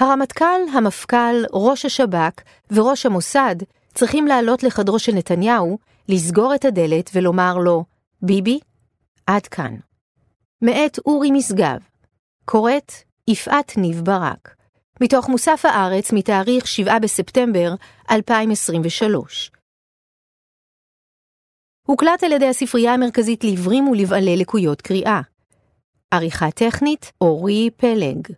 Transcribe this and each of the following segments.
הרמטכ"ל, המפכ"ל, ראש השב"כ וראש המוסד צריכים לעלות לחדרו של נתניהו, לסגור את הדלת ולומר לו, ביבי, עד כאן. מאת אורי משגב, קוראת יפעת ניב ברק, מתוך מוסף הארץ מתאריך 7 בספטמבר 2023. הוקלט על ידי הספרייה המרכזית לעיוורים ולבעלי לקויות קריאה. עריכה טכנית, אורי פלג.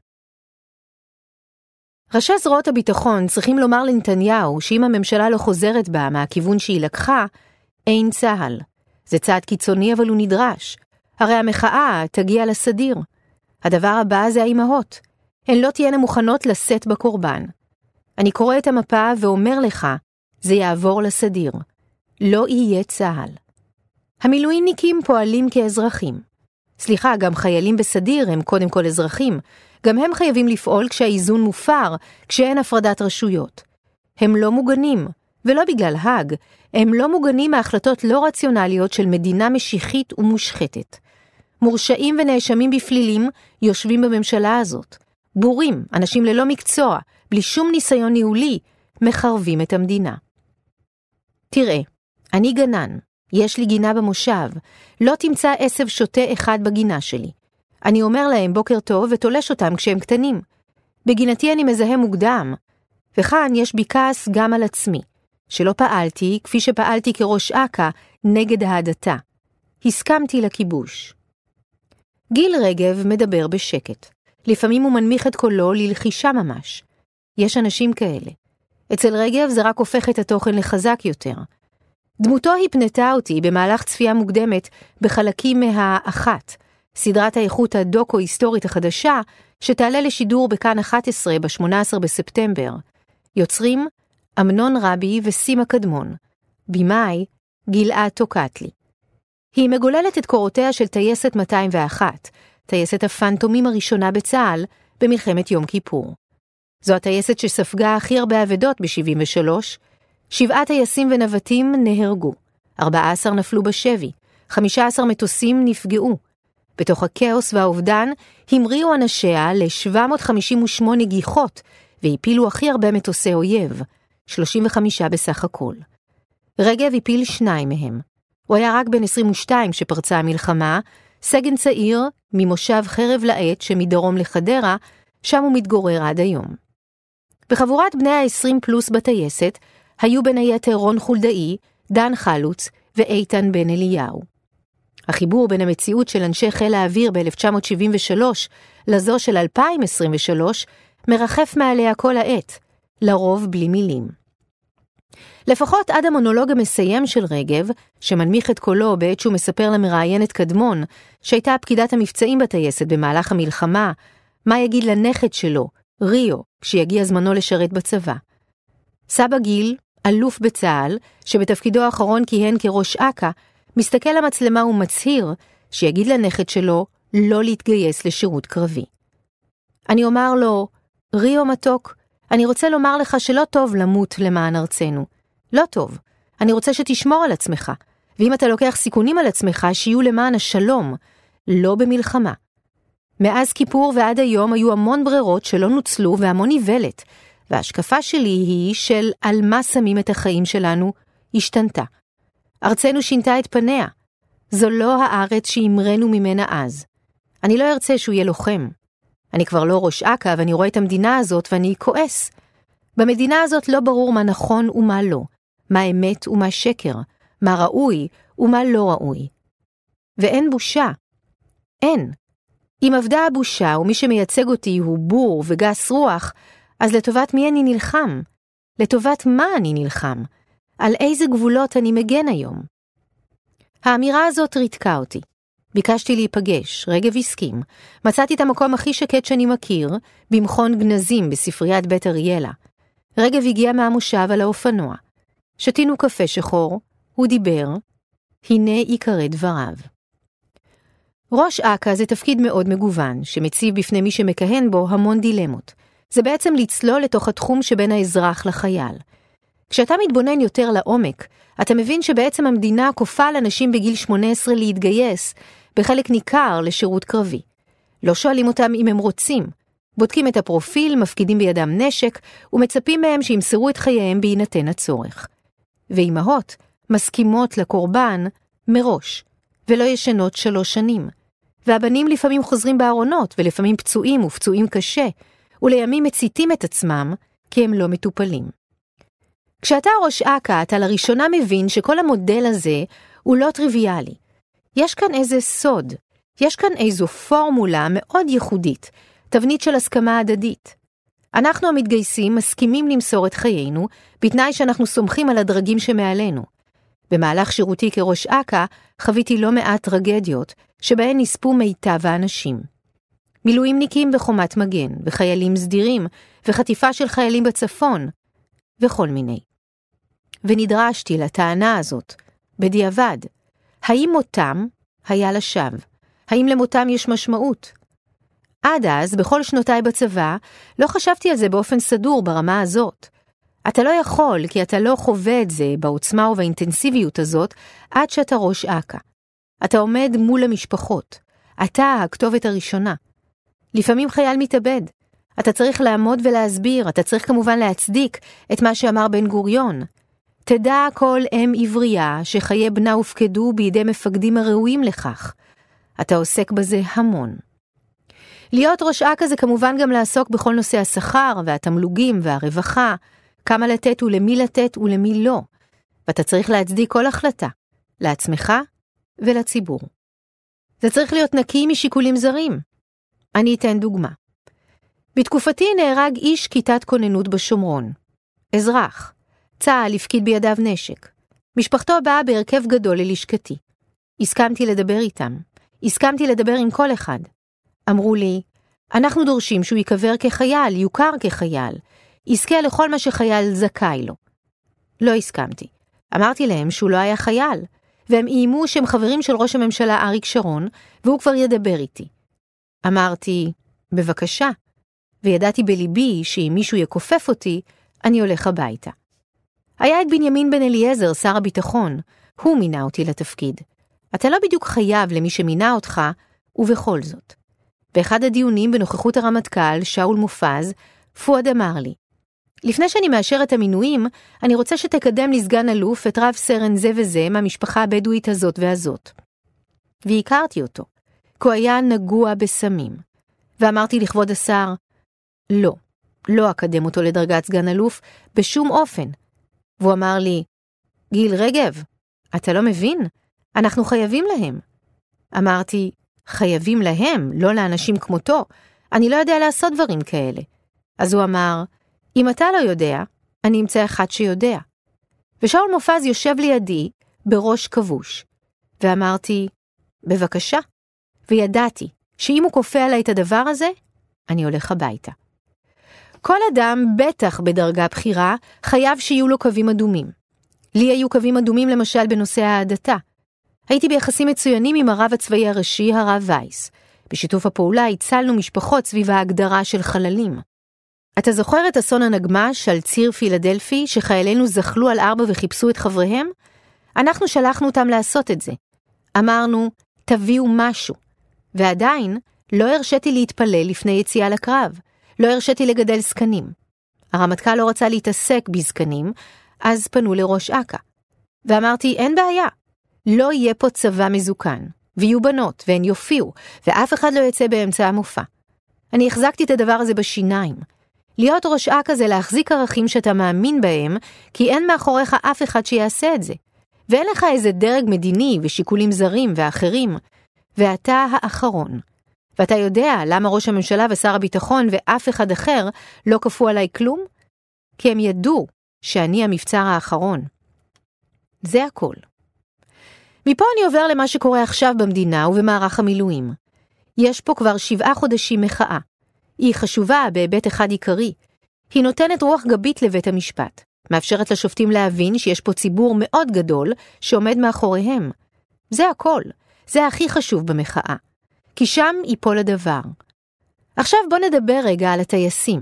ראשי זרועות הביטחון צריכים לומר לנתניהו שאם הממשלה לא חוזרת בה מהכיוון שהיא לקחה, אין צה"ל. זה צעד קיצוני אבל הוא נדרש. הרי המחאה תגיע לסדיר. הדבר הבא זה האימהות. הן לא תהיינה מוכנות לשאת בקורבן. אני קורא את המפה ואומר לך, זה יעבור לסדיר. לא יהיה צה"ל. המילואימניקים פועלים כאזרחים. סליחה, גם חיילים בסדיר הם קודם כל אזרחים. גם הם חייבים לפעול כשהאיזון מופר, כשאין הפרדת רשויות. הם לא מוגנים, ולא בגלל האג, הם לא מוגנים מהחלטות לא רציונליות של מדינה משיחית ומושחתת. מורשעים ונאשמים בפלילים יושבים בממשלה הזאת. בורים, אנשים ללא מקצוע, בלי שום ניסיון ניהולי, מחרבים את המדינה. תראה, אני גנן, יש לי גינה במושב, לא תמצא עשב שוטה אחד בגינה שלי. אני אומר להם בוקר טוב ותולש אותם כשהם קטנים. בגינתי אני מזהה מוקדם, וכאן יש בי כעס גם על עצמי, שלא פעלתי כפי שפעלתי כראש אכ"א נגד ההדתה. הסכמתי לכיבוש. גיל רגב מדבר בשקט. לפעמים הוא מנמיך את קולו ללחישה ממש. יש אנשים כאלה. אצל רגב זה רק הופך את התוכן לחזק יותר. דמותו הפנתה אותי במהלך צפייה מוקדמת בחלקים מהאחת, סדרת האיכות הדוקו-היסטורית החדשה, שתעלה לשידור בכאן 11 ב-18 בספטמבר. יוצרים אמנון רבי וסימה קדמון. במאי גלעד טוקטלי. היא מגוללת את קורותיה של טייסת 201, טייסת הפנטומים הראשונה בצה"ל, במלחמת יום כיפור. זו הטייסת שספגה הכי הרבה אבדות ב-73, שבעה טייסים ונווטים נהרגו, 14 נפלו בשבי, 15 מטוסים נפגעו. בתוך הכאוס והאובדן המריאו אנשיה ל-758 גיחות והפילו הכי הרבה מטוסי אויב, 35 בסך הכל. רגב הפיל שניים מהם. הוא היה רק בן 22 כשפרצה המלחמה, סגן צעיר ממושב חרב לעט שמדרום לחדרה, שם הוא מתגורר עד היום. בחבורת בני ה-20 פלוס בטייסת היו בין היתר רון חולדאי, דן חלוץ ואיתן בן אליהו. החיבור בין המציאות של אנשי חיל האוויר ב-1973 לזו של 2023 מרחף מעליה כל העת, לרוב בלי מילים. לפחות עד המונולוג המסיים של רגב, שמנמיך את קולו בעת שהוא מספר למראיינת קדמון, שהייתה פקידת המבצעים בטייסת במהלך המלחמה, מה יגיד לנכד שלו, ריו, כשיגיע זמנו לשרת בצבא. סבא גיל, אלוף בצה"ל, שבתפקידו האחרון כיהן כראש אכ"א, מסתכל למצלמה ומצהיר שיגיד לנכד שלו לא להתגייס לשירות קרבי. אני אומר לו, ריו מתוק, אני רוצה לומר לך שלא טוב למות למען ארצנו. לא טוב. אני רוצה שתשמור על עצמך, ואם אתה לוקח סיכונים על עצמך, שיהיו למען השלום, לא במלחמה. מאז כיפור ועד היום היו המון ברירות שלא נוצלו והמון איוולת, וההשקפה שלי היא של על מה שמים את החיים שלנו, השתנתה. ארצנו שינתה את פניה. זו לא הארץ שהמרנו ממנה אז. אני לא ארצה שהוא יהיה לוחם. אני כבר לא ראש אכ"א ואני רואה את המדינה הזאת ואני כועס. במדינה הזאת לא ברור מה נכון ומה לא, מה אמת ומה שקר, מה ראוי ומה לא ראוי. ואין בושה. אין. אם אבדה הבושה ומי שמייצג אותי הוא בור וגס רוח, אז לטובת מי אני נלחם? לטובת מה אני נלחם? על איזה גבולות אני מגן היום? האמירה הזאת ריתקה אותי. ביקשתי להיפגש, רגב הסכים. מצאתי את המקום הכי שקט שאני מכיר, במכון גנזים בספריית בית אריאלה. רגב הגיע מהמושב על האופנוע. שתינו קפה שחור, הוא דיבר, הנה עיקרי דבריו. ראש אכ"א זה תפקיד מאוד מגוון, שמציב בפני מי שמכהן בו המון דילמות. זה בעצם לצלול לתוך התחום שבין האזרח לחייל. כשאתה מתבונן יותר לעומק, אתה מבין שבעצם המדינה כופה על אנשים בגיל 18 להתגייס, בחלק ניכר לשירות קרבי. לא שואלים אותם אם הם רוצים, בודקים את הפרופיל, מפקידים בידם נשק, ומצפים מהם שימסרו את חייהם בהינתן הצורך. ואימהות מסכימות לקורבן מראש, ולא ישנות שלוש שנים. והבנים לפעמים חוזרים בארונות, ולפעמים פצועים ופצועים קשה, ולימים מציתים את עצמם, כי הם לא מטופלים. כשאתה ראש אכ"א, אתה לראשונה מבין שכל המודל הזה הוא לא טריוויאלי. יש כאן איזה סוד, יש כאן איזו פורמולה מאוד ייחודית, תבנית של הסכמה הדדית. אנחנו המתגייסים מסכימים למסור את חיינו, בתנאי שאנחנו סומכים על הדרגים שמעלינו. במהלך שירותי כראש אכ"א חוויתי לא מעט טרגדיות, שבהן נספו מיטב האנשים. מילואימניקים בחומת מגן, וחיילים סדירים, וחטיפה של חיילים בצפון, וכל מיני. ונדרשתי לטענה הזאת, בדיעבד, האם מותם היה לשווא? האם למותם יש משמעות? עד אז, בכל שנותיי בצבא, לא חשבתי על זה באופן סדור ברמה הזאת. אתה לא יכול, כי אתה לא חווה את זה בעוצמה ובאינטנסיביות הזאת, עד שאתה ראש אכ"א. אתה עומד מול המשפחות. אתה הכתובת הראשונה. לפעמים חייל מתאבד. אתה צריך לעמוד ולהסביר, אתה צריך כמובן להצדיק את מה שאמר בן גוריון. תדע כל אם עברייה שחיי בנה הופקדו בידי מפקדים הראויים לכך. אתה עוסק בזה המון. להיות ראש אכ"א זה כמובן גם לעסוק בכל נושא השכר והתמלוגים והרווחה, כמה לתת ולמי לתת ולמי לא, ואתה צריך להצדיק כל החלטה, לעצמך ולציבור. זה צריך להיות נקי משיקולים זרים. אני אתן דוגמה. בתקופתי נהרג איש כיתת כוננות בשומרון. אזרח. צה"ל הפקיד בידיו נשק. משפחתו באה בהרכב גדול ללשכתי. הסכמתי לדבר איתם. הסכמתי לדבר עם כל אחד. אמרו לי, אנחנו דורשים שהוא ייקבר כחייל, יוכר כחייל, יזכה לכל מה שחייל זכאי לו. לא הסכמתי. אמרתי להם שהוא לא היה חייל, והם איימו שהם חברים של ראש הממשלה אריק שרון, והוא כבר ידבר איתי. אמרתי, בבקשה, וידעתי בליבי שאם מישהו יכופף אותי, אני הולך הביתה. היה את בנימין בן אליעזר, שר הביטחון, הוא מינה אותי לתפקיד. אתה לא בדיוק חייב למי שמינה אותך, ובכל זאת. באחד הדיונים בנוכחות הרמטכ"ל, שאול מופז, פואד אמר לי, לפני שאני מאשר את המינויים, אני רוצה שתקדם לי סגן אלוף את רב סרן זה וזה מהמשפחה הבדואית הזאת והזאת. והכרתי אותו, כי הוא היה נגוע בסמים. ואמרתי לכבוד השר, לא, לא אקדם אותו לדרגת סגן אלוף בשום אופן. והוא אמר לי, גיל רגב, אתה לא מבין? אנחנו חייבים להם. אמרתי, חייבים להם, לא לאנשים כמותו. אני לא יודע לעשות דברים כאלה. אז הוא אמר, אם אתה לא יודע, אני אמצא אחד שיודע. ושאול מופז יושב לידי בראש כבוש. ואמרתי, בבקשה. וידעתי שאם הוא כופה עליי את הדבר הזה, אני הולך הביתה. כל אדם, בטח בדרגה בכירה, חייב שיהיו לו קווים אדומים. לי היו קווים אדומים למשל בנושא ההדתה. הייתי ביחסים מצוינים עם הרב הצבאי הראשי, הרב וייס. בשיתוף הפעולה הצלנו משפחות סביב ההגדרה של חללים. אתה זוכר את אסון הנגמ"ש על ציר פילדלפי, שחיילינו זחלו על ארבע וחיפשו את חבריהם? אנחנו שלחנו אותם לעשות את זה. אמרנו, תביאו משהו. ועדיין, לא הרשיתי להתפלל לפני יציאה לקרב. לא הרשיתי לגדל זקנים. הרמטכ"ל לא רצה להתעסק בזקנים, אז פנו לראש אכ"א. ואמרתי, אין בעיה, לא יהיה פה צבא מזוקן, ויהיו בנות, והן יופיעו, ואף אחד לא יצא באמצע המופע. אני החזקתי את הדבר הזה בשיניים. להיות ראש אכ"א זה להחזיק ערכים שאתה מאמין בהם, כי אין מאחוריך אף אחד שיעשה את זה. ואין לך איזה דרג מדיני ושיקולים זרים ואחרים, ואתה האחרון. ואתה יודע למה ראש הממשלה ושר הביטחון ואף אחד אחר לא כפו עליי כלום? כי הם ידעו שאני המבצר האחרון. זה הכל. מפה אני עובר למה שקורה עכשיו במדינה ובמערך המילואים. יש פה כבר שבעה חודשים מחאה. היא חשובה בהיבט אחד עיקרי. היא נותנת רוח גבית לבית המשפט, מאפשרת לשופטים להבין שיש פה ציבור מאוד גדול שעומד מאחוריהם. זה הכל, זה הכי חשוב במחאה. כי שם ייפול הדבר. עכשיו בוא נדבר רגע על הטייסים.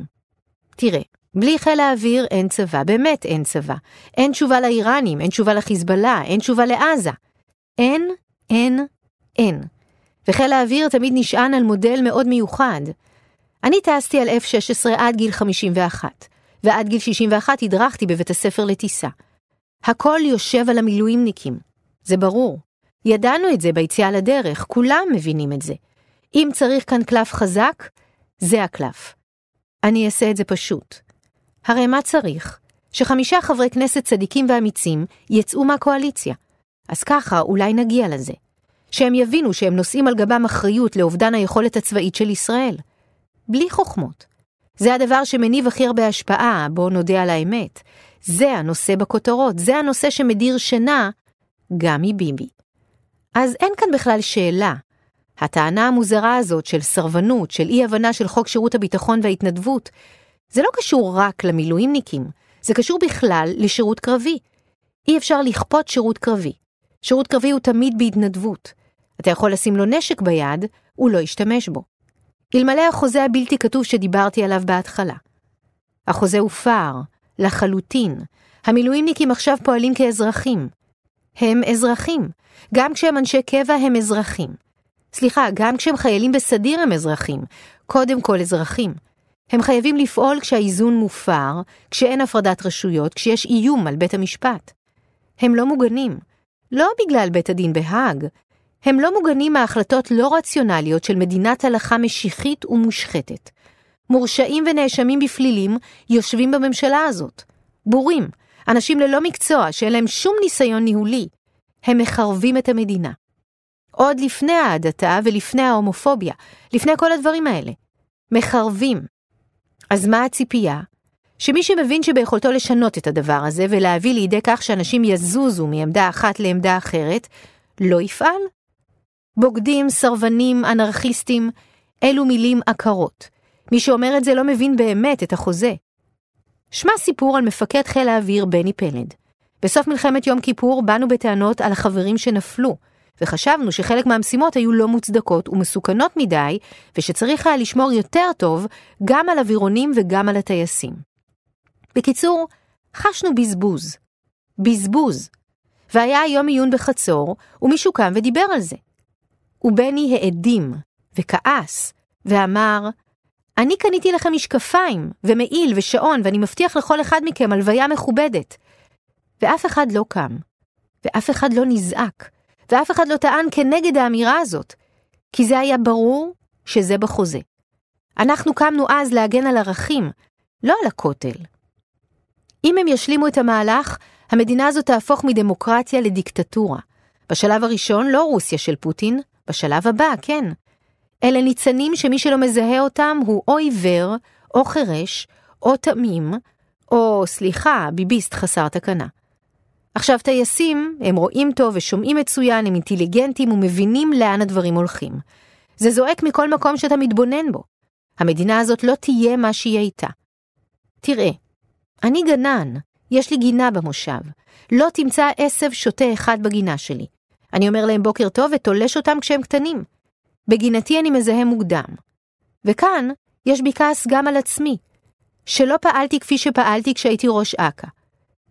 תראה, בלי חיל האוויר אין צבא, באמת אין צבא. אין תשובה לאיראנים, אין תשובה לחיזבאללה, אין תשובה לעזה. אין, אין, אין. וחיל האוויר תמיד נשען על מודל מאוד מיוחד. אני טסתי על F-16 עד גיל 51, ועד גיל 61 הדרכתי בבית הספר לטיסה. הכל יושב על המילואימניקים, זה ברור. ידענו את זה ביציאה לדרך, כולם מבינים את זה. אם צריך כאן קלף חזק, זה הקלף. אני אעשה את זה פשוט. הרי מה צריך? שחמישה חברי כנסת צדיקים ואמיצים יצאו מהקואליציה. אז ככה אולי נגיע לזה. שהם יבינו שהם נושאים על גבם אחריות לאובדן היכולת הצבאית של ישראל. בלי חוכמות. זה הדבר שמניב הכי הרבה השפעה, בואו נודה על האמת. זה הנושא בכותרות, זה הנושא שמדיר שינה גם מביבי. אז אין כאן בכלל שאלה. הטענה המוזרה הזאת של סרבנות, של אי-הבנה של חוק שירות הביטחון וההתנדבות, זה לא קשור רק למילואימניקים, זה קשור בכלל לשירות קרבי. אי אפשר לכפות שירות קרבי. שירות קרבי הוא תמיד בהתנדבות. אתה יכול לשים לו נשק ביד, הוא לא ישתמש בו. אלמלא החוזה הבלתי כתוב שדיברתי עליו בהתחלה. החוזה הופר, לחלוטין. המילואימניקים עכשיו פועלים כאזרחים. הם אזרחים. גם כשהם אנשי קבע הם אזרחים. סליחה, גם כשהם חיילים בסדיר הם אזרחים. קודם כל אזרחים. הם חייבים לפעול כשהאיזון מופר, כשאין הפרדת רשויות, כשיש איום על בית המשפט. הם לא מוגנים. לא בגלל בית הדין בהאג. הם לא מוגנים מהחלטות לא רציונליות של מדינת הלכה משיחית ומושחתת. מורשעים ונאשמים בפלילים יושבים בממשלה הזאת. בורים, אנשים ללא מקצוע שאין להם שום ניסיון ניהולי. הם מחרבים את המדינה. עוד לפני ההדתה ולפני ההומופוביה, לפני כל הדברים האלה. מחרבים. אז מה הציפייה? שמי שמבין שביכולתו לשנות את הדבר הזה ולהביא לידי כך שאנשים יזוזו מעמדה אחת לעמדה אחרת, לא יפעל? בוגדים, סרבנים, אנרכיסטים, אלו מילים עקרות. מי שאומר את זה לא מבין באמת את החוזה. שמע סיפור על מפקד חיל האוויר בני פלד. בסוף מלחמת יום כיפור באנו בטענות על החברים שנפלו, וחשבנו שחלק מהמשימות היו לא מוצדקות ומסוכנות מדי, ושצריך היה לשמור יותר טוב גם על אווירונים וגם על הטייסים. בקיצור, חשנו בזבוז. בזבוז. והיה יום עיון בחצור, ומישהו קם ודיבר על זה. ובני העדים, וכעס, ואמר, אני קניתי לכם משקפיים, ומעיל ושעון, ואני מבטיח לכל אחד מכם הלוויה מכובדת. ואף אחד לא קם, ואף אחד לא נזעק, ואף אחד לא טען כנגד האמירה הזאת, כי זה היה ברור שזה בחוזה. אנחנו קמנו אז להגן על ערכים, לא על הכותל. אם הם ישלימו את המהלך, המדינה הזאת תהפוך מדמוקרטיה לדיקטטורה. בשלב הראשון לא רוסיה של פוטין, בשלב הבא, כן. אלה ניצנים שמי שלא מזהה אותם הוא או עיוור, או חירש, או תמים, או, סליחה, ביביסט חסר תקנה. עכשיו טייסים, הם רואים טוב ושומעים מצוין, הם אינטליגנטים ומבינים לאן הדברים הולכים. זה זועק מכל מקום שאתה מתבונן בו. המדינה הזאת לא תהיה מה שהיא הייתה. תראה, אני גנן, יש לי גינה במושב. לא תמצא עשב שוטה אחד בגינה שלי. אני אומר להם בוקר טוב ותולש אותם כשהם קטנים. בגינתי אני מזהה מוקדם. וכאן יש בי כעס גם על עצמי, שלא פעלתי כפי שפעלתי כשהייתי ראש אכ"א.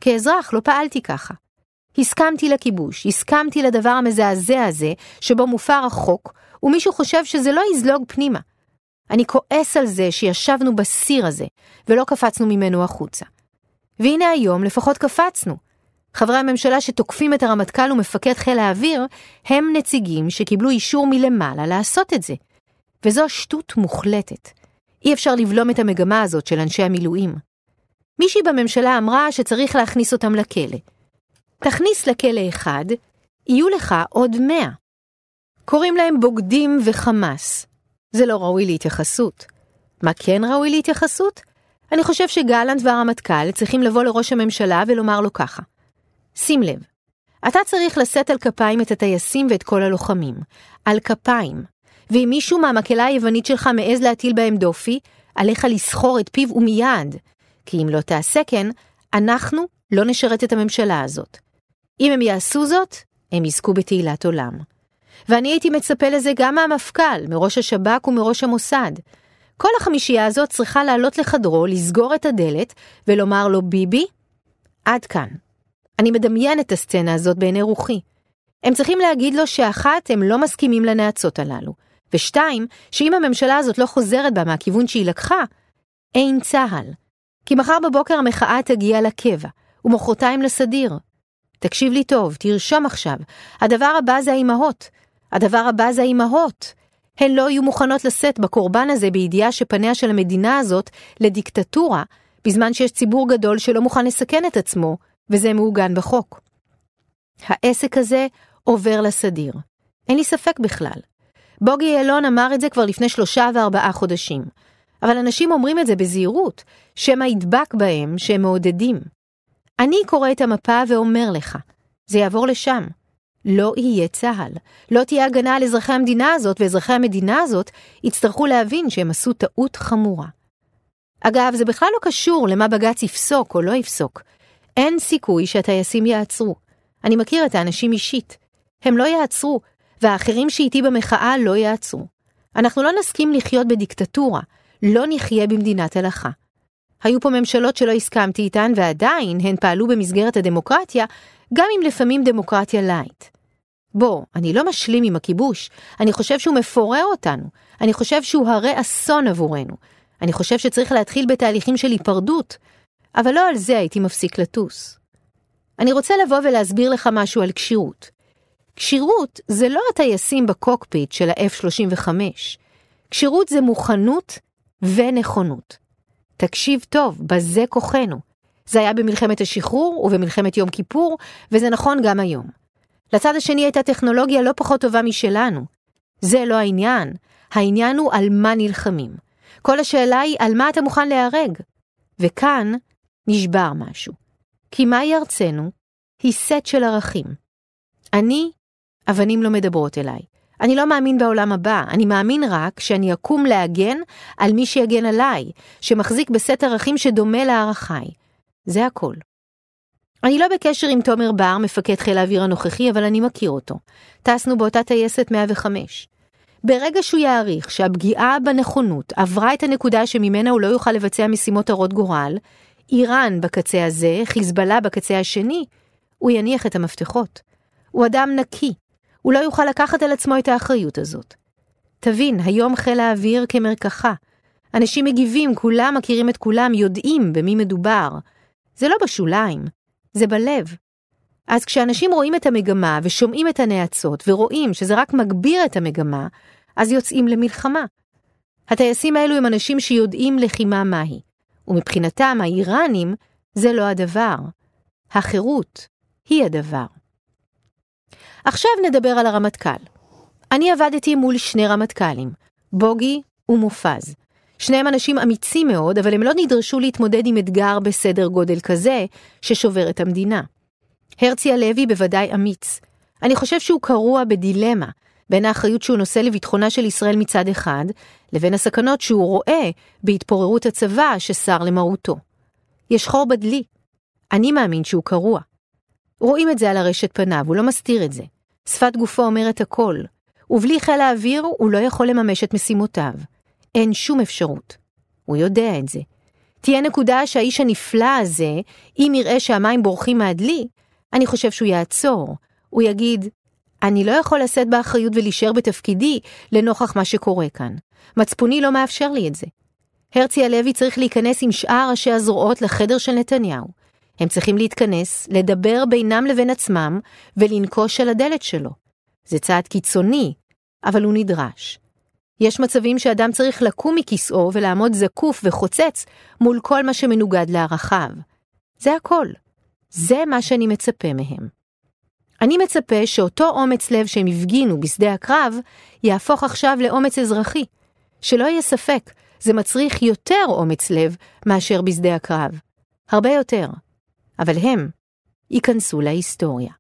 כאזרח לא פעלתי ככה. הסכמתי לכיבוש, הסכמתי לדבר המזעזע הזה, שבו מופר החוק, ומישהו חושב שזה לא יזלוג פנימה. אני כועס על זה שישבנו בסיר הזה, ולא קפצנו ממנו החוצה. והנה היום לפחות קפצנו. חברי הממשלה שתוקפים את הרמטכ"ל ומפקד חיל האוויר, הם נציגים שקיבלו אישור מלמעלה לעשות את זה. וזו שטות מוחלטת. אי אפשר לבלום את המגמה הזאת של אנשי המילואים. מישהי בממשלה אמרה שצריך להכניס אותם לכלא. תכניס לכלא אחד, יהיו לך עוד מאה. קוראים להם בוגדים וחמאס. זה לא ראוי להתייחסות. מה כן ראוי להתייחסות? אני חושב שגלנט והרמטכ"ל צריכים לבוא לראש הממשלה ולומר לו ככה: שים לב, אתה צריך לשאת על כפיים את הטייסים ואת כל הלוחמים. על כפיים. ואם מישהו מהמקהלה היוונית שלך מעז להטיל בהם דופי, עליך לסחור את פיו ומיד. כי אם לא תעשה כן, אנחנו לא נשרת את הממשלה הזאת. אם הם יעשו זאת, הם יזכו בתהילת עולם. ואני הייתי מצפה לזה גם מהמפכ"ל, מראש השב"כ ומראש המוסד. כל החמישייה הזאת צריכה לעלות לחדרו, לסגור את הדלת ולומר לו, ביבי, עד כאן. אני מדמיין את הסצנה הזאת בעיני רוחי. הם צריכים להגיד לו שאחת, הם לא מסכימים לנאצות הללו. ושתיים, שאם הממשלה הזאת לא חוזרת בה מהכיוון שהיא לקחה, אין צה"ל. כי מחר בבוקר המחאה תגיע לקבע, ומחרתיים לסדיר. תקשיב לי טוב, תרשום עכשיו. הדבר הבא זה האימהות. הדבר הבא זה האימהות. הן לא יהיו מוכנות לשאת בקורבן הזה בידיעה שפניה של המדינה הזאת לדיקטטורה, בזמן שיש ציבור גדול שלא מוכן לסכן את עצמו, וזה מעוגן בחוק. העסק הזה עובר לסדיר. אין לי ספק בכלל. בוגי יעלון אמר את זה כבר לפני שלושה וארבעה חודשים. אבל אנשים אומרים את זה בזהירות, שמא ידבק בהם שהם מעודדים. אני קורא את המפה ואומר לך, זה יעבור לשם. לא יהיה צה"ל. לא תהיה הגנה על אזרחי המדינה הזאת, ואזרחי המדינה הזאת יצטרכו להבין שהם עשו טעות חמורה. אגב, זה בכלל לא קשור למה בג"ץ יפסוק או לא יפסוק. אין סיכוי שהטייסים יעצרו. אני מכיר את האנשים אישית. הם לא יעצרו, והאחרים שאיתי במחאה לא יעצרו. אנחנו לא נסכים לחיות בדיקטטורה, לא נחיה במדינת הלכה. היו פה ממשלות שלא הסכמתי איתן, ועדיין הן פעלו במסגרת הדמוקרטיה, גם אם לפעמים דמוקרטיה light. בוא, אני לא משלים עם הכיבוש, אני חושב שהוא מפורר אותנו, אני חושב שהוא הרי אסון עבורנו, אני חושב שצריך להתחיל בתהליכים של היפרדות, אבל לא על זה הייתי מפסיק לטוס. אני רוצה לבוא ולהסביר לך משהו על כשירות. כשירות זה לא הטייסים בקוקפיט של ה-F-35. כשירות זה מוכנות ונכונות. תקשיב טוב, בזה כוחנו. זה היה במלחמת השחרור ובמלחמת יום כיפור, וזה נכון גם היום. לצד השני הייתה טכנולוגיה לא פחות טובה משלנו. זה לא העניין, העניין הוא על מה נלחמים. כל השאלה היא על מה אתה מוכן להיהרג. וכאן נשבר משהו. כי מהי ארצנו? היא סט של ערכים. אני, אבנים לא מדברות אליי. אני לא מאמין בעולם הבא, אני מאמין רק שאני אקום להגן על מי שיגן עליי, שמחזיק בסט ערכים שדומה לערכיי. זה הכל. אני לא בקשר עם תומר בר, מפקד חיל האוויר הנוכחי, אבל אני מכיר אותו. טסנו באותה טייסת 105. ברגע שהוא יעריך שהפגיעה בנכונות עברה את הנקודה שממנה הוא לא יוכל לבצע משימות הרות גורל, איראן בקצה הזה, חיזבאללה בקצה השני, הוא יניח את המפתחות. הוא אדם נקי, הוא לא יוכל לקחת על עצמו את האחריות הזאת. תבין, היום חיל האוויר כמרקחה. אנשים מגיבים, כולם מכירים את כולם, יודעים במי מדובר. זה לא בשוליים, זה בלב. אז כשאנשים רואים את המגמה ושומעים את הנאצות ורואים שזה רק מגביר את המגמה, אז יוצאים למלחמה. הטייסים האלו הם אנשים שיודעים לחימה מהי, ומבחינתם האיראנים זה לא הדבר. החירות היא הדבר. עכשיו נדבר על הרמטכ"ל. אני עבדתי מול שני רמטכ"לים, בוגי ומופז. שניהם אנשים אמיצים מאוד, אבל הם לא נדרשו להתמודד עם אתגר בסדר גודל כזה, ששובר את המדינה. הרצי הלוי בוודאי אמיץ. אני חושב שהוא קרוע בדילמה, בין האחריות שהוא נושא לביטחונה של ישראל מצד אחד, לבין הסכנות שהוא רואה בהתפוררות הצבא שסר למרותו. יש חור בדלי. אני מאמין שהוא קרוע. רואים את זה על הרשת פניו, הוא לא מסתיר את זה. שפת גופו אומרת הכל, ובלי חיל האוויר הוא לא יכול לממש את משימותיו. אין שום אפשרות. הוא יודע את זה. תהיה נקודה שהאיש הנפלא הזה, אם יראה שהמים בורחים מהדלי, אני חושב שהוא יעצור. הוא יגיד, אני לא יכול לשאת באחריות ולהישאר בתפקידי לנוכח מה שקורה כאן. מצפוני לא מאפשר לי את זה. הרצי הלוי צריך להיכנס עם שאר ראשי הזרועות לחדר של נתניהו. הם צריכים להתכנס, לדבר בינם לבין עצמם ולנקוש על הדלת שלו. זה צעד קיצוני, אבל הוא נדרש. יש מצבים שאדם צריך לקום מכיסאו ולעמוד זקוף וחוצץ מול כל מה שמנוגד לערכיו. זה הכל. זה מה שאני מצפה מהם. אני מצפה שאותו אומץ לב שהם הפגינו בשדה הקרב, יהפוך עכשיו לאומץ אזרחי. שלא יהיה ספק, זה מצריך יותר אומץ לב מאשר בשדה הקרב. הרבה יותר. אבל הם ייכנסו להיסטוריה.